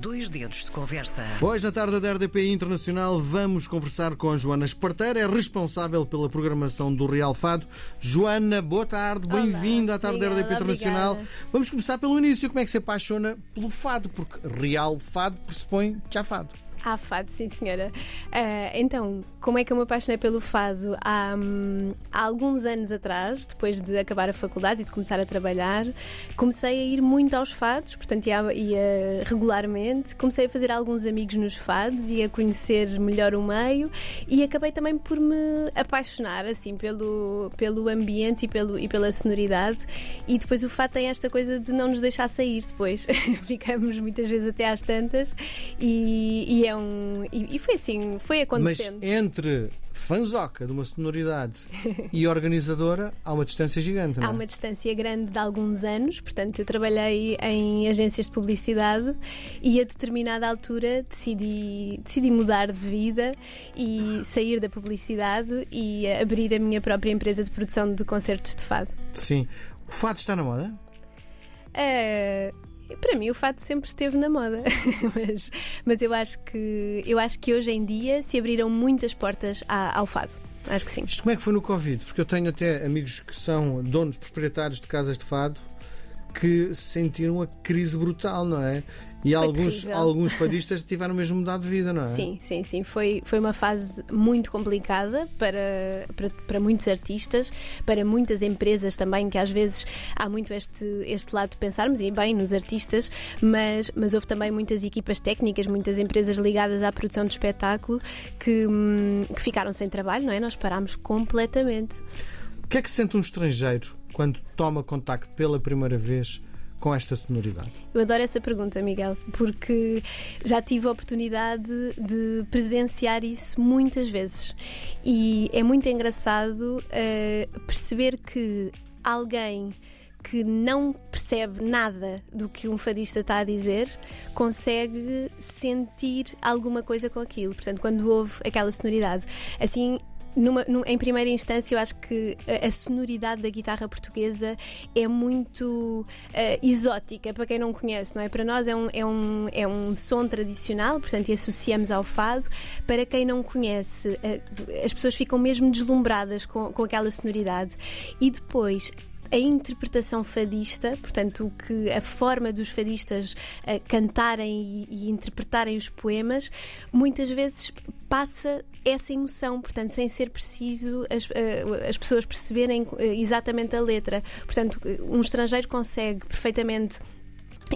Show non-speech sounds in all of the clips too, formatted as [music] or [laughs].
Dois dedos de conversa. Hoje, na tarde da RDP Internacional, vamos conversar com Joana Esparteira, é responsável pela programação do Real Fado. Joana, boa tarde, bem-vinda à tarde da RDP Internacional. obrigada. Vamos começar pelo início. Como é que se apaixona pelo fado? Porque Real Fado pressupõe já fado. Ah, fado, sim senhora. Ah, então, como é que eu me apaixonei pelo fado? Há, hum, há alguns anos atrás, depois de acabar a faculdade e de começar a trabalhar, comecei a ir muito aos fados, portanto ia, ia regularmente. Comecei a fazer alguns amigos nos fados e a conhecer melhor o meio e acabei também por me apaixonar assim pelo, pelo ambiente e, pelo, e pela sonoridade. E depois o fado tem esta coisa de não nos deixar sair depois. [laughs] Ficamos muitas vezes até às tantas e, e é. E, e foi assim, foi Mas acontecendo. entre fanzoca de uma sonoridade e organizadora, há uma distância gigante, não Há é? uma distância grande de alguns anos, portanto, eu trabalhei em agências de publicidade e a determinada altura decidi, decidi mudar de vida e sair da publicidade e abrir a minha própria empresa de produção de concertos de fado. Sim. O fado está na moda? Eh, para mim o fado sempre esteve na moda, [laughs] mas, mas eu acho que eu acho que hoje em dia se abriram muitas portas ao fado. Acho que sim. Isto como é que foi no Covid? Porque eu tenho até amigos que são donos proprietários de casas de fado que sentiram a crise brutal, não é? E Foi alguns, terrível. alguns [laughs] fadistas tiveram mesmo mudado de vida, não é? Sim, sim, sim. Foi, foi uma fase muito complicada para, para, para muitos artistas, para muitas empresas também, que às vezes há muito este, este lado de pensarmos, e bem, nos artistas, mas, mas houve também muitas equipas técnicas, muitas empresas ligadas à produção de espetáculo que, hum, que ficaram sem trabalho, não é? Nós parámos completamente. O que é que sente um estrangeiro quando toma contacto pela primeira vez com esta sonoridade? Eu adoro essa pergunta, Miguel, porque já tive a oportunidade de presenciar isso muitas vezes. E é muito engraçado eh, perceber que alguém que não percebe nada do que um fadista está a dizer consegue sentir alguma coisa com aquilo. Portanto, quando ouve aquela sonoridade. Assim, numa- num- em primeira instância, eu acho que a, a sonoridade da guitarra portuguesa é muito eh, exótica para quem não conhece, não é? Para nós é um, é, um, é um som tradicional, portanto, e associamos ao fado. Para quem não conhece, eh, as pessoas ficam mesmo deslumbradas com, com aquela sonoridade. E depois. A interpretação fadista, portanto, que a forma dos fadistas eh, cantarem e, e interpretarem os poemas, muitas vezes passa essa emoção, portanto, sem ser preciso as, eh, as pessoas perceberem eh, exatamente a letra. Portanto, um estrangeiro consegue perfeitamente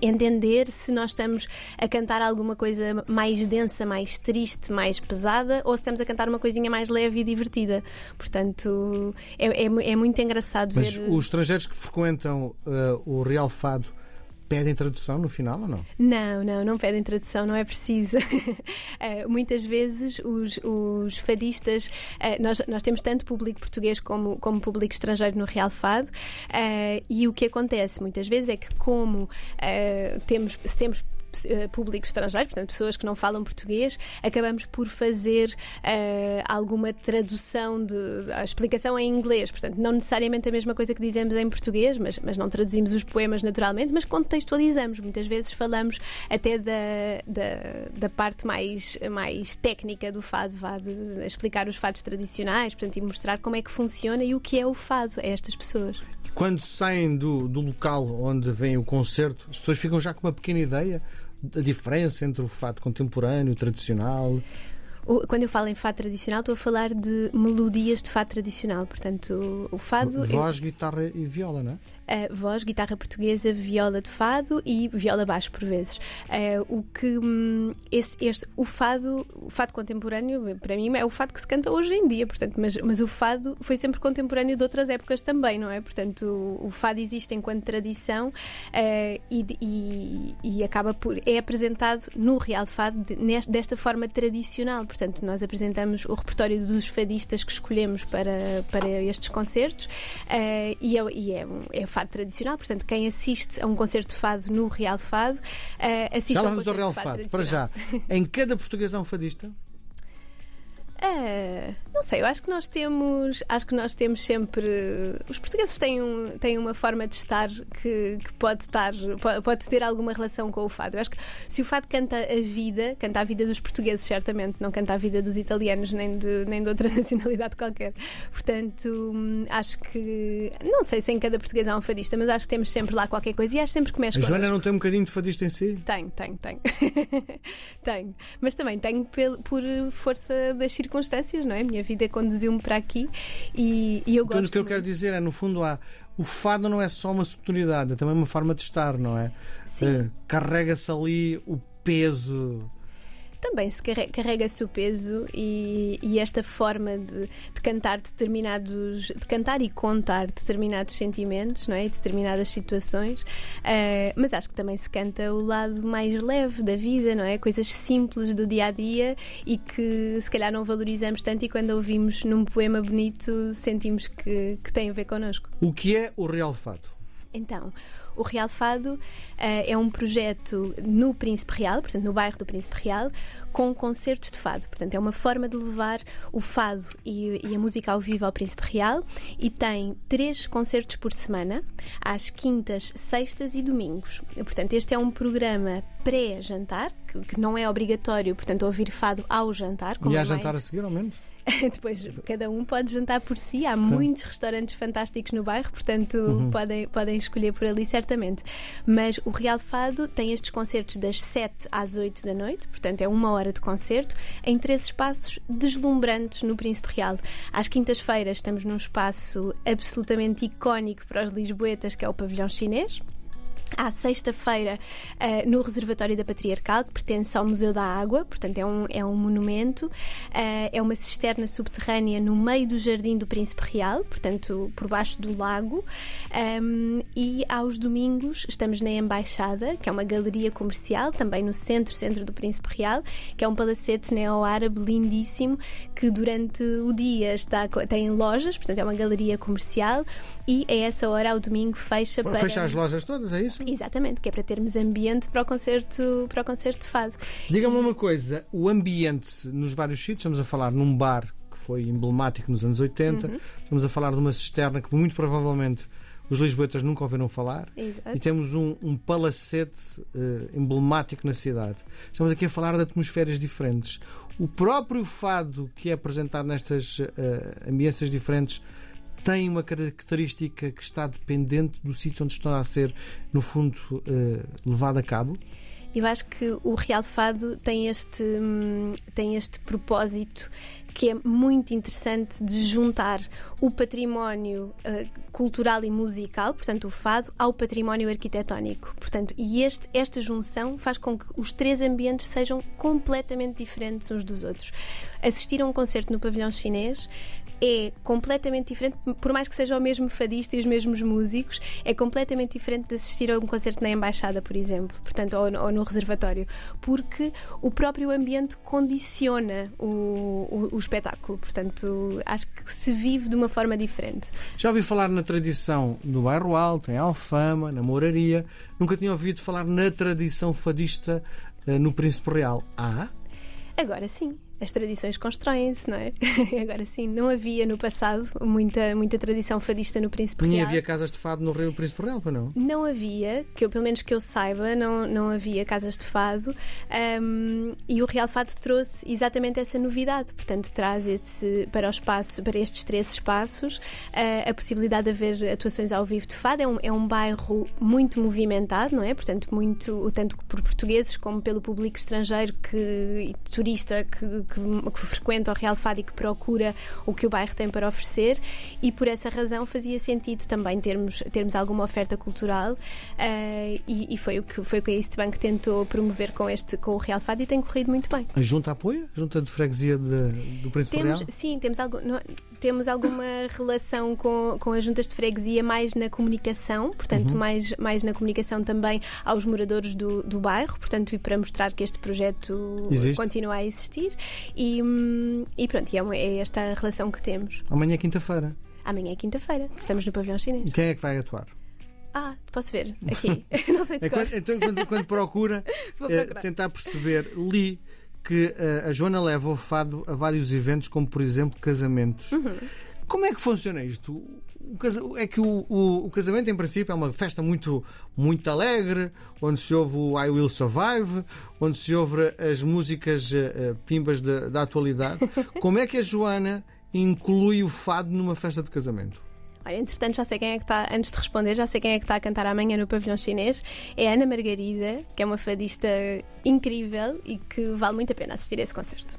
entender se nós estamos a cantar alguma coisa mais densa, mais triste, mais pesada, ou se estamos a cantar uma coisinha mais leve e divertida. Portanto, é, é é muito engraçado Mas ver. os estrangeiros que frequentam eh, o Real Fado pedem tradução no final ou não? Não, não, não pedem tradução, não é preciso. [laughs] Eh, muitas vezes os, os fadistas, eh, nós, nós temos tanto público português como, como público estrangeiro no Real Fado, eh, e o que acontece muitas vezes é que, como temos, se temos público estrangeiro, portanto, pessoas que não falam português, acabamos por fazer eh, alguma tradução de a explicação em inglês, portanto, não necessariamente a mesma coisa que dizemos em português, mas, mas não traduzimos os poemas naturalmente, mas contextualizamos. Muitas vezes falamos até da, da, da parte mais, mais técnica do fado, vá, de explicar os fados tradicionais, portanto, e mostrar como é que funciona e o que é o fado a estas pessoas. Quando saem do, do local onde vem o concerto, as pessoas ficam já com uma pequena ideia da diferença entre o fado contemporâneo o tradicional. Quando eu falo em fado tradicional, estou a falar de melodias de fado tradicional. Portanto, o fado. Voz, guitarra e viola, não é? A voz, guitarra portuguesa, viola de fado e viola baixo por vezes. Eh, o que hum, este, este- o fado, o fado contemporâneo, para mim é o fado que se canta hoje em dia, portanto, mas, mas o fado foi sempre contemporâneo de outras épocas também, não é? Portanto, o, o fado existe enquanto tradição eh, e, e- e acaba por é apresentado no Real Fado de- neste- desta forma tradicional. Portanto, nós apresentamos o repertório dos fadistas que escolhemos para, para estes concertos eh, e, é, e é, é fado tradicional. Portanto, quem assiste a um concerto de fado no Real Fado eh, assiste Já um ao concerto Real de Fado. Para já, [laughs] em cada português há um fadista? É, não sei, eu acho que nós temos, acho que nós temos sempre. Os portugueses têm, um, têm uma forma de estar que, que pode estar, pode, pode, ter alguma relação com o fado. Eu acho que se o fado canta a vida, canta a vida dos portugueses, certamente, não canta a vida dos italianos nem de, nem de outra [laughs] nacionalidade qualquer. Portanto, acho que. Não sei se em cada português há um fadista, mas acho que temos sempre lá qualquer coisa e acho sempre que mexe A Joana não tem um bocadinho de fadista em si? Tenho, tenho, tenho. [laughs] tenho. Mas também tenho por força das circunstâncias circunstâncias, não é? A minha vida conduziu-me para aqui e, e eu gosto. O que eu quero dizer é, no fundo, há. O fado não é só uma sonoridade, é também uma forma de estar, não é? Sim. Uh, Carrega-se ali o peso também se carrega-se o peso e, e esta forma de, de, cantar determinados, de cantar e contar determinados sentimentos, não é? E determinadas situações, uh, mas acho que também se canta o lado mais leve da vida, não é? Coisas simples do dia a dia e que se calhar não valorizamos tanto e quando ouvimos num poema bonito sentimos que, que tem a ver connosco. O que é o Real Fado? Então, o Real Fado uh, é um projeto no Príncipe Real, portanto, no bairro do Príncipe Real, com concertos de fado. Portanto, é uma forma de levar o fado e, e, a música ao vivo ao Príncipe Real e tem três concertos por semana, às quintas, sextas e domingos. Portanto, este é um programa pré-jantar, que, que, não é obrigatório, portanto, ouvir fado ao jantar. e há é jantar a seguir, ao menos? [laughs] Depois, cada um pode jantar por si. Há Sim. muitos restaurantes fantásticos no bairro, portanto, uhum. podem, podem escolher por ali, certamente. Mas o Real Fado tem estes concertos das 7 às 8 da noite, portanto, é uma hora de concerto, em três espaços deslumbrantes no Príncipe Real. Às quintas-feiras, estamos num espaço absolutamente icónico para os lisboetas, que é o Pavilhão Chinês à sexta-feira uh, no Reservatório da Patriarcal, que pertence ao Museu da Água, portanto é um, é um monumento. Uh, é uma cisterna subterrânea no meio do Jardim do Príncipe Real, portanto por baixo do lago. Um, e aos domingos estamos na Embaixada, que é uma galeria comercial, também no centro, centro do Príncipe Real, que é um palacete neo-árabe lindíssimo, que durante o dia está, tem lojas, portanto é uma galeria comercial, e a essa hora, ao domingo, fecha para... Fecha as lojas todas, é isso? Exatamente, que é para termos ambiente para o concerto, para o concerto de fado. Diga-me uma coisa, o ambiente nos vários sítios, estamos a falar num bar que foi emblemático nos anos 80, uhum. estamos a falar de uma cisterna que muito provavelmente os lisboetas nunca ouviram falar Exato. e temos um, um palacete uh, emblemático na cidade. Estamos aqui a falar de atmosferas diferentes. O próprio fado que é apresentado nestas uh, ambiências diferentes tem uma característica que está dependente do sítio onde está a ser, no fundo, uh, levado a cabo? Eu acho que o Real Fado tem este, hum, tem este propósito que é muito interessante de juntar o património uh, cultural e musical, portanto o fado, ao património arquitetónico. Portanto, e este, esta junção faz com que os três ambientes sejam completamente diferentes uns dos outros. Assistir a um concerto no pavilhão chinês é completamente diferente, por mais que seja o mesmo fadista e os mesmos músicos, é completamente diferente de assistir a um concerto na Embaixada, por exemplo, portanto, ou, ou no reservatório, porque o próprio ambiente condiciona o, o, o espetáculo. Portanto, acho que se vive de uma forma diferente. Já ouvi falar na tradição do Bairro Alto, em Alfama, na Moraria. Nunca tinha ouvido falar na tradição fadista uh, no Príncipe Real. Ah? Agora sim as tradições constroem-se, não é? [laughs] Agora sim, não havia no passado muita, muita tradição fadista no Príncipe Nem Real. havia casas de fado no Rio Príncipe Real, não? Não havia, que eu, pelo menos que eu saiba, não, não havia casas de fado. Um, e o Real Fado trouxe exatamente essa novidade. Portanto, traz esse, para, o espaço, para estes três espaços uh, a possibilidade de haver atuações ao vivo de fado. É um, é um bairro muito movimentado, não é? Portanto, muito, tanto por portugueses como pelo público estrangeiro que, e turista que que, que frequenta o Real Fado e que procura o que o bairro tem para oferecer e por essa razão fazia sentido também termos, termos alguma oferta cultural uh, e, e, foi o que foi o que a East Bank tentou promover com este com o Real Fado e tem corrido muito bem. A junta apoia? Junta de freguesia de, do Príncipe temos, Real? Sim, temos, algo, temos alguma relação com, com as juntas de freguesia mais na comunicação, portanto uhum. mais, mais na comunicação também aos moradores do, do bairro, portanto e para mostrar que este projeto Existe. continua a existir e, e pronto, é, é esta a relação que temos. Amanhã é quinta-feira. Amanhã é quinta-feira. Estamos no pavilhão chinês. E quem é que vai atuar? Ah, posso ver [laughs] aqui. [laughs] Não sei de é quando, Então, quando, quando procura [laughs] é, tentar perceber, li que uh, a Joana leva o fado a vários eventos, como por exemplo casamentos. Uhum. Como é que funciona isto? é que o, o, o, casamento, em princípio, é uma festa muito, muito alegre, onde se ouve o I Will Survive, onde se ouve as músicas uh, pimbas da, da atualidade. [laughs] Como é que a Joana inclui o fado numa festa de casamento? Olha, entretanto, já sei quem é que está, antes de responder, já sei quem é que está a cantar amanhã no pavilhão chinês. É Ana Margarida, que é uma fadista incrível e que vale muito a pena assistir a esse concerto.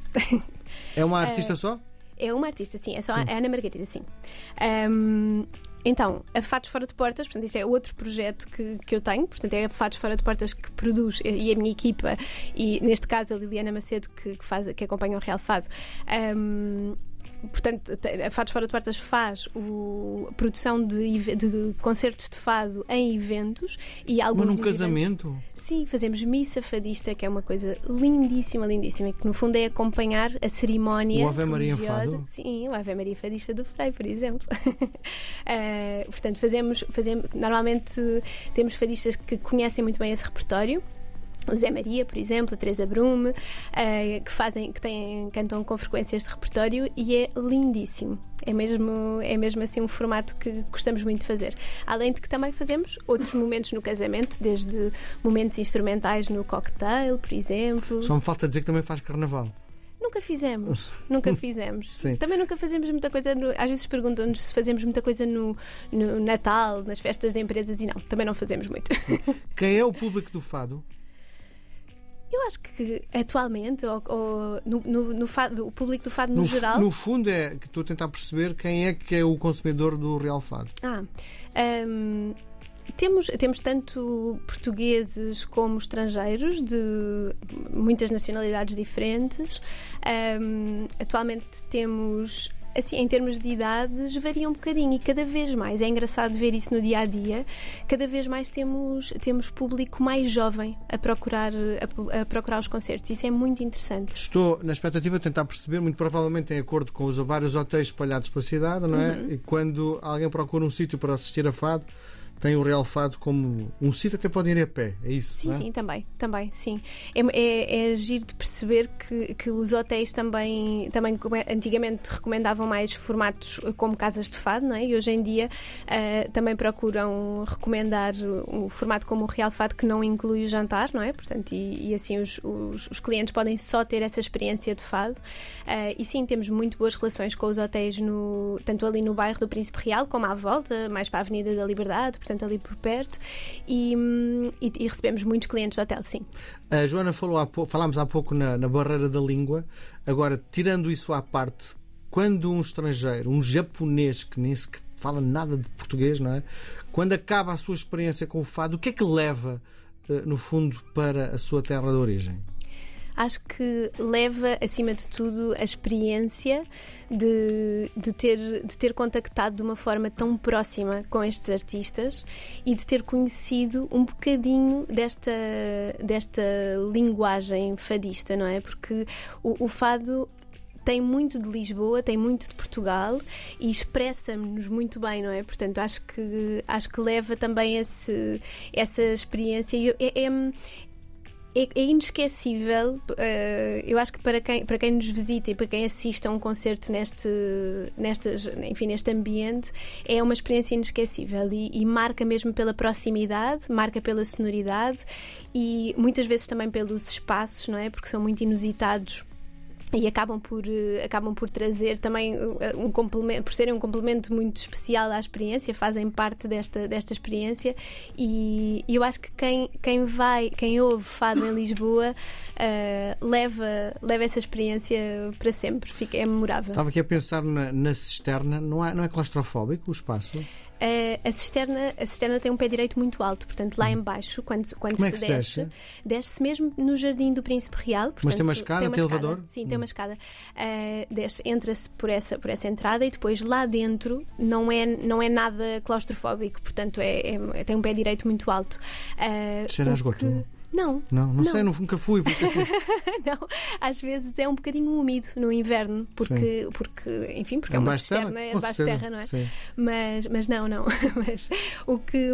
É uma [laughs] artista uh, só? É uma artista, sim. É só sim. a Ana Margarida, sim. Um, então, a Fatos Fora de Portas, portanto, isto é outro projeto que, que eu tenho, portanto, é a Fatos Fora de Portas que produz e a minha equipa, e neste caso a Liliana Macedo, que, que, faz, que acompanha o Real Fado. Um, portanto, a Fados Fora de Portas faz o, a produção de, de, concertos de fado em eventos e alguns. Mas num casamento? Eventos, sim, fazemos missa fadista, que é uma coisa lindíssima, lindíssima, que no fundo é acompanhar a cerimónia. O Ave Maria Fado? Sim, o Ave Maria Fadista do Frei, por exemplo. uh, [laughs] portanto, fazemos, fazemos. Normalmente temos fadistas que conhecem muito bem esse repertório o Zé Maria, por exemplo, a Teresa Brume, uh, que fazem, que têm, cantam com frequência este repertório e é lindíssimo. É mesmo, é mesmo assim um formato que gostamos muito de fazer. Além de que também fazemos outros momentos no casamento, desde momentos instrumentais no cocktail, por exemplo. Só me falta dizer que também faz carnaval. Nunca fizemos, nunca [laughs] fizemos. Sim. Também nunca fazemos muita coisa. No, às vezes perguntam-nos se fazemos muita coisa no, no Natal, nas festas de empresas e não, também não fazemos muito. Quem é o público do Fado? Eu acho que atualmente, ou, ou no, no, no fado, o público do fado no, no geral. No fundo, é que estou a tentar perceber quem é que é o consumidor do real fado. Ah, um, temos, temos tanto portugueses como estrangeiros de muitas nacionalidades diferentes. Um, atualmente temos assim, em termos de idades, varia um bocadinho e cada vez mais. É engraçado ver isso no dia a dia. Cada vez mais temos, temos público mais jovem a procurar, a, a procurar os concertos. Isso é muito interessante. Estou na expectativa de tentar perceber, muito provavelmente em acordo com os vários hotéis espalhados pela cidade, não é? Uhum. E quando alguém procura um sítio para assistir a fado tem o Real Fado como um sítio até podem ir a pé, é isso? Sim, é? sim, também, também, sim. É, é, é agir de perceber que, que os hotéis também, também antigamente recomendavam mais formatos como casas de fado, não é? E hoje em dia uh, também procuram recomendar um formato como o Real Fado que não inclui o jantar, não é? Portanto, e, e assim os, os, os, clientes podem só ter essa experiência de fado. Uh, e sim, temos muito boas relações com os hotéis, no, tanto ali no bairro do Príncipe Real como à volta, mais para a Avenida da Liberdade, portanto, ali por perto, e, e, e recebemos muitos clientes do hotel, sim. A Joana falou há pouco, falámos há pouco na, na barreira da língua, agora, tirando isso à parte, quando um estrangeiro, um japonês que nem sequer fala nada de português, não é? Quando acaba a sua experiência com o fado, o que é que leva, eh, no fundo, para a sua terra de origem? Acho que leva, acima de tudo, a experiência de, de, ter, de ter contactado de uma forma tão próxima com estes artistas e de ter conhecido um bocadinho desta, desta linguagem fadista, não é? Porque o, o fado tem muito de Lisboa, tem muito de Portugal e expressa-nos muito bem, não é? Portanto, acho que, acho que leva também esse, essa experiência. É, é, é, é inesquecível. Uh, eu acho que para quem, para quem nos visita e para quem assiste a um concerto neste, nestas, enfim, neste ambiente, é uma experiência inesquecível e, e marca mesmo pela proximidade, marca pela sonoridade e muitas vezes também pelos espaços, não é? Porque são muito inusitados e acabam por, eh, acabam por trazer também eh, um complemento, por serem um complemento muito especial à experiência, fazem parte desta, desta experiência. E, eu acho que quem, quem vai, quem ouve fado em Lisboa uh, leva, leva essa experiência para sempre, fica, é memorável. Estava aqui a pensar na, na cisterna, não é, não é claustrofóbico o espaço? a, cisterna, a cisterna tem um pé direito muito alto, portanto, lá uhum. embaixo, quando, quando Como é se, é desce, desce-se mesmo no jardim do Príncipe Real. Portanto, Mas tem uma escada, tem, uma tem escada, elevador? Sim, tem uma hum. escada. Uh, desce, entra-se por essa, por essa entrada e depois lá dentro não é, não é nada claustrofóbico, portanto, é, é tem um pé direito muito alto. Uh, Cheira a esgoto. Que, Não. Não, não, Não. sei, nunca fui. porque- [laughs] não, às vezes é um bocadinho úmido no inverno, porque, porque enfim, porque é uma de terra? cisterna, é debaixo de terra, não é? Sim. Mas, mas não, não. [laughs] Mas o que,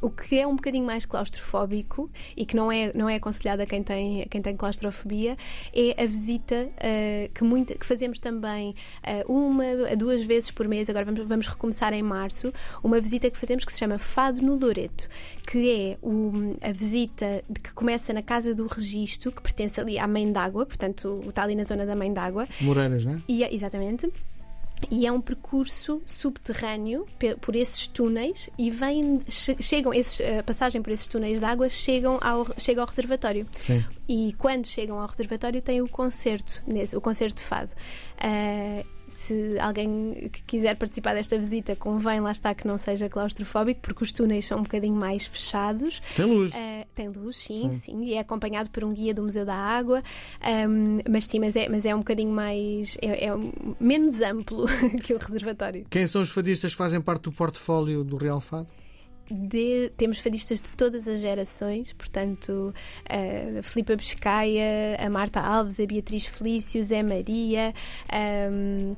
o que é um bocadinho mais claustrofóbico e que não é, não é aconselhado a quem tem, a quem tem claustrofobia é a visita ah, que, muita, que fazemos também ah, uma a duas vezes por mês. Agora vamos, vamos recomeçar em março. Uma visita que fazemos que se chama Fado no Loreto, que é o- a visita de que começa na Casa do Registro, que pertence ali à Mãe d'Água, portanto está ali na zona da Mãe d'Água. Moreiras, não é? E é- exatamente. E é um percurso subterrâneo por esses túneis e vem, che- chegam esses, a passagem por esses túneis de água chegam ao, chega ao reservatório. Sim. E quando chegam ao reservatório tem o concerto, nesse, o concerto de fado. Ah, se alguém que quiser participar desta visita, convém lá está que não seja claustrofóbico, porque os túneis são um bocadinho mais fechados. Tem luz. Uh, tem luz, sim, Sim. sim, e é acompanhado por um guia do Museu da Água, Um, mas sim, mas é, mas é um bocadinho mais. é, é menos amplo [laughs] que o reservatório. Quem são os fadistas que fazem parte do portfólio do Real Fado? De- temos fadistas de todas as gerações, portanto, a Filipa Pescaia, a Marta Alves, a Beatriz Felício, Zé Maria. um,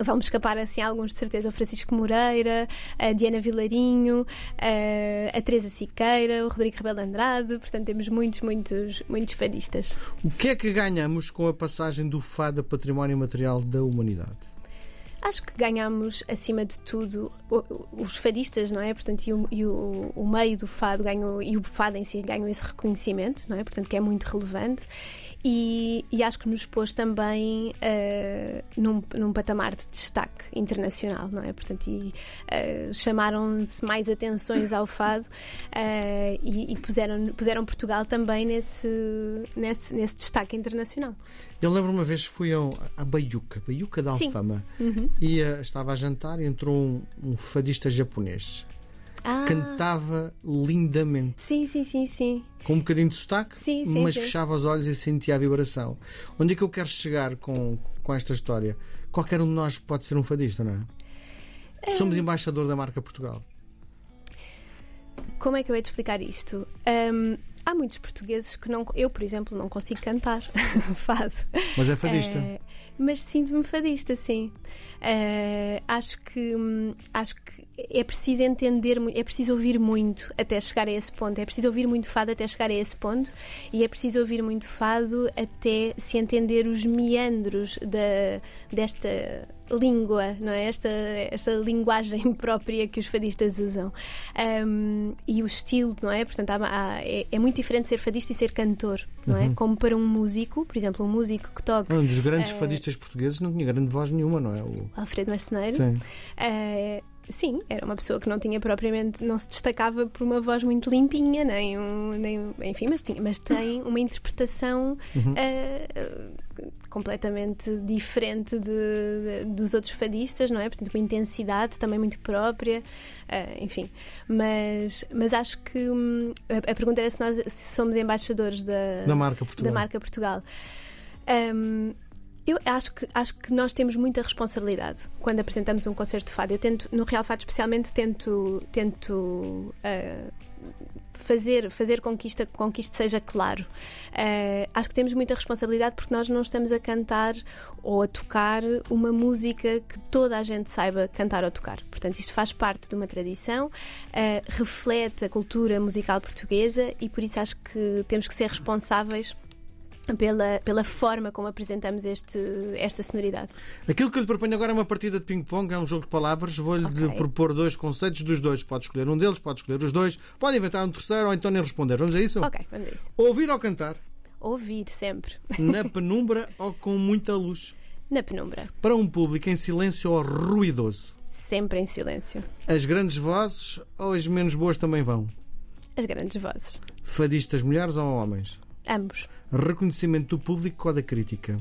Vamos escapar assim alguns de certeza, o Francisco Moreira, a Diana Vilarinho, a, a Teresa Siqueira, o Rodrigo Rebelo de Andrade, portanto temos muitos, muitos, muitos fadistas. O que é que ganhamos com a passagem do Fado a património material da humanidade? Acho que ganhamos, acima de tudo, os fadistas, não é? Portanto, e o, e o- o meio do fado ganhou, e o fado em si ganhou esse reconhecimento, não é? Portanto, que é muito relevante. E, e acho que nos pôs também eh, num, num patamar de destaque internacional, não é? Portanto, e eh, chamaram-se mais atenções ao fado eh, e, e puseram, puseram Portugal também nesse, nesse, nesse destaque internacional. Eu lembro uma vez que fui ao- à Baiuca, Baiuca da. Alfama, Uhum. e estava a jantar e entrou um, um fadista japonês. Ah, Cantava lindamente, sim, sim, sim, sim. com um bocadinho de sotaque, Sim, sim, mas sim. fechava os olhos e sentia a vibração. Onde é que eu quero chegar com, com esta história? Qualquer um de nós pode ser um fadista, não é? Somos embaixador da marca Portugal. Como é que eu hei de explicar isto? Hum, há muitos portugueses que não. Eu, por exemplo, não consigo cantar [laughs] fado. Mas é fadista. Eh, mas sinto-me fadista, sim. Eh, acho que hum, acho que é preciso entender, é preciso ouvir muito até chegar a esse ponto. É preciso ouvir muito fado até chegar a esse ponto e é preciso ouvir muito fado até se entender os meandros da, desta língua, não é? Esta, esta linguagem [laughs] própria que os fadistas usam. Um, e o estilo, não é? Portanto, há- há- é, é muito diferente ser fadista e ser cantor, não é? Como para um músico, por exemplo, um músico que toca Um dos grandes Eh, fadistas portugueses não tinha grande voz nenhuma, não é? O... Alfredo Marceneiro. Sim. Eh, sim, era uma pessoa que não tinha propriamente, não se destacava por uma voz muito limpinha, nem, um, nem um- enfim, mas, tinha, mas tem uma interpretação eh, completamente diferente de- de- dos outros fadistas, não é? Portanto, uma intensidade também muito própria, eh, enfim. Mas, mas acho que hum, a, a pergunta era se nós se somos embaixadores da, Da marca Portugal. da marca Portugal. Hum, eu acho que, acho que nós temos muita responsabilidade quando apresentamos um concerto de fado. Eu tento, no Real Fado especialmente, tento, tento ah, fazer, fazer com, que isto, com que isto seja claro. Ah, acho que temos muita responsabilidade porque nós não estamos a cantar ou a tocar uma música que toda a gente saiba cantar ou tocar. Portanto, isto faz parte de uma tradição, ah, reflete a cultura musical portuguesa e por isso acho que temos que ser responsáveis pela, pela forma como apresentamos este, esta sonoridade. Aquilo que eu lhe proponho agora é uma partida de ping-pong, é um jogo de palavras. Vou-lhe Ok. propor dois conceitos dos dois. Pode escolher um deles, pode escolher os dois, pode inventar um terceiro ou então nem responder. Vamos a isso? Ok, vamos a isso. Ouvir ou cantar? Ouvir sempre. Na [laughs] penumbra ou com muita luz? Na penumbra. Para um público em silêncio ou ruidoso? Sempre em silêncio. As grandes vozes ou as menos boas também vão? As grandes vozes. Fadistas mulheres ou homens? Ambos. Reconhecimento do público ou da crítica?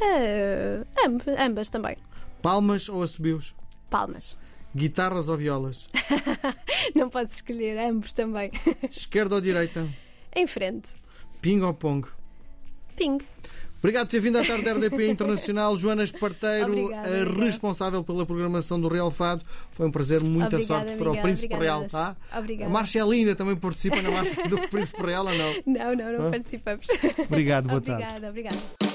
Ah, amb- ambas também. Palmas ou assobios? Palmas. Guitarras ou violas? [laughs] Não podes escolher, ambos também. Esquerda ou direita? em frente. Ping ou pong? Ping. Obrigado por ter vindo à tarde da RDP Internacional. [laughs] Joana Esparteiro, Obrigada, responsável pela programação do Real Fado. Foi um prazer, muita Obrigada, sorte para o. Príncipe Real, tá? Obrigada. A Marcelinda também participa na marcha do Príncipe Real ou não? [laughs] Não, não, não Hã? participamos. Obrigado, boa [laughs] tarde. Obrigada, obrigada.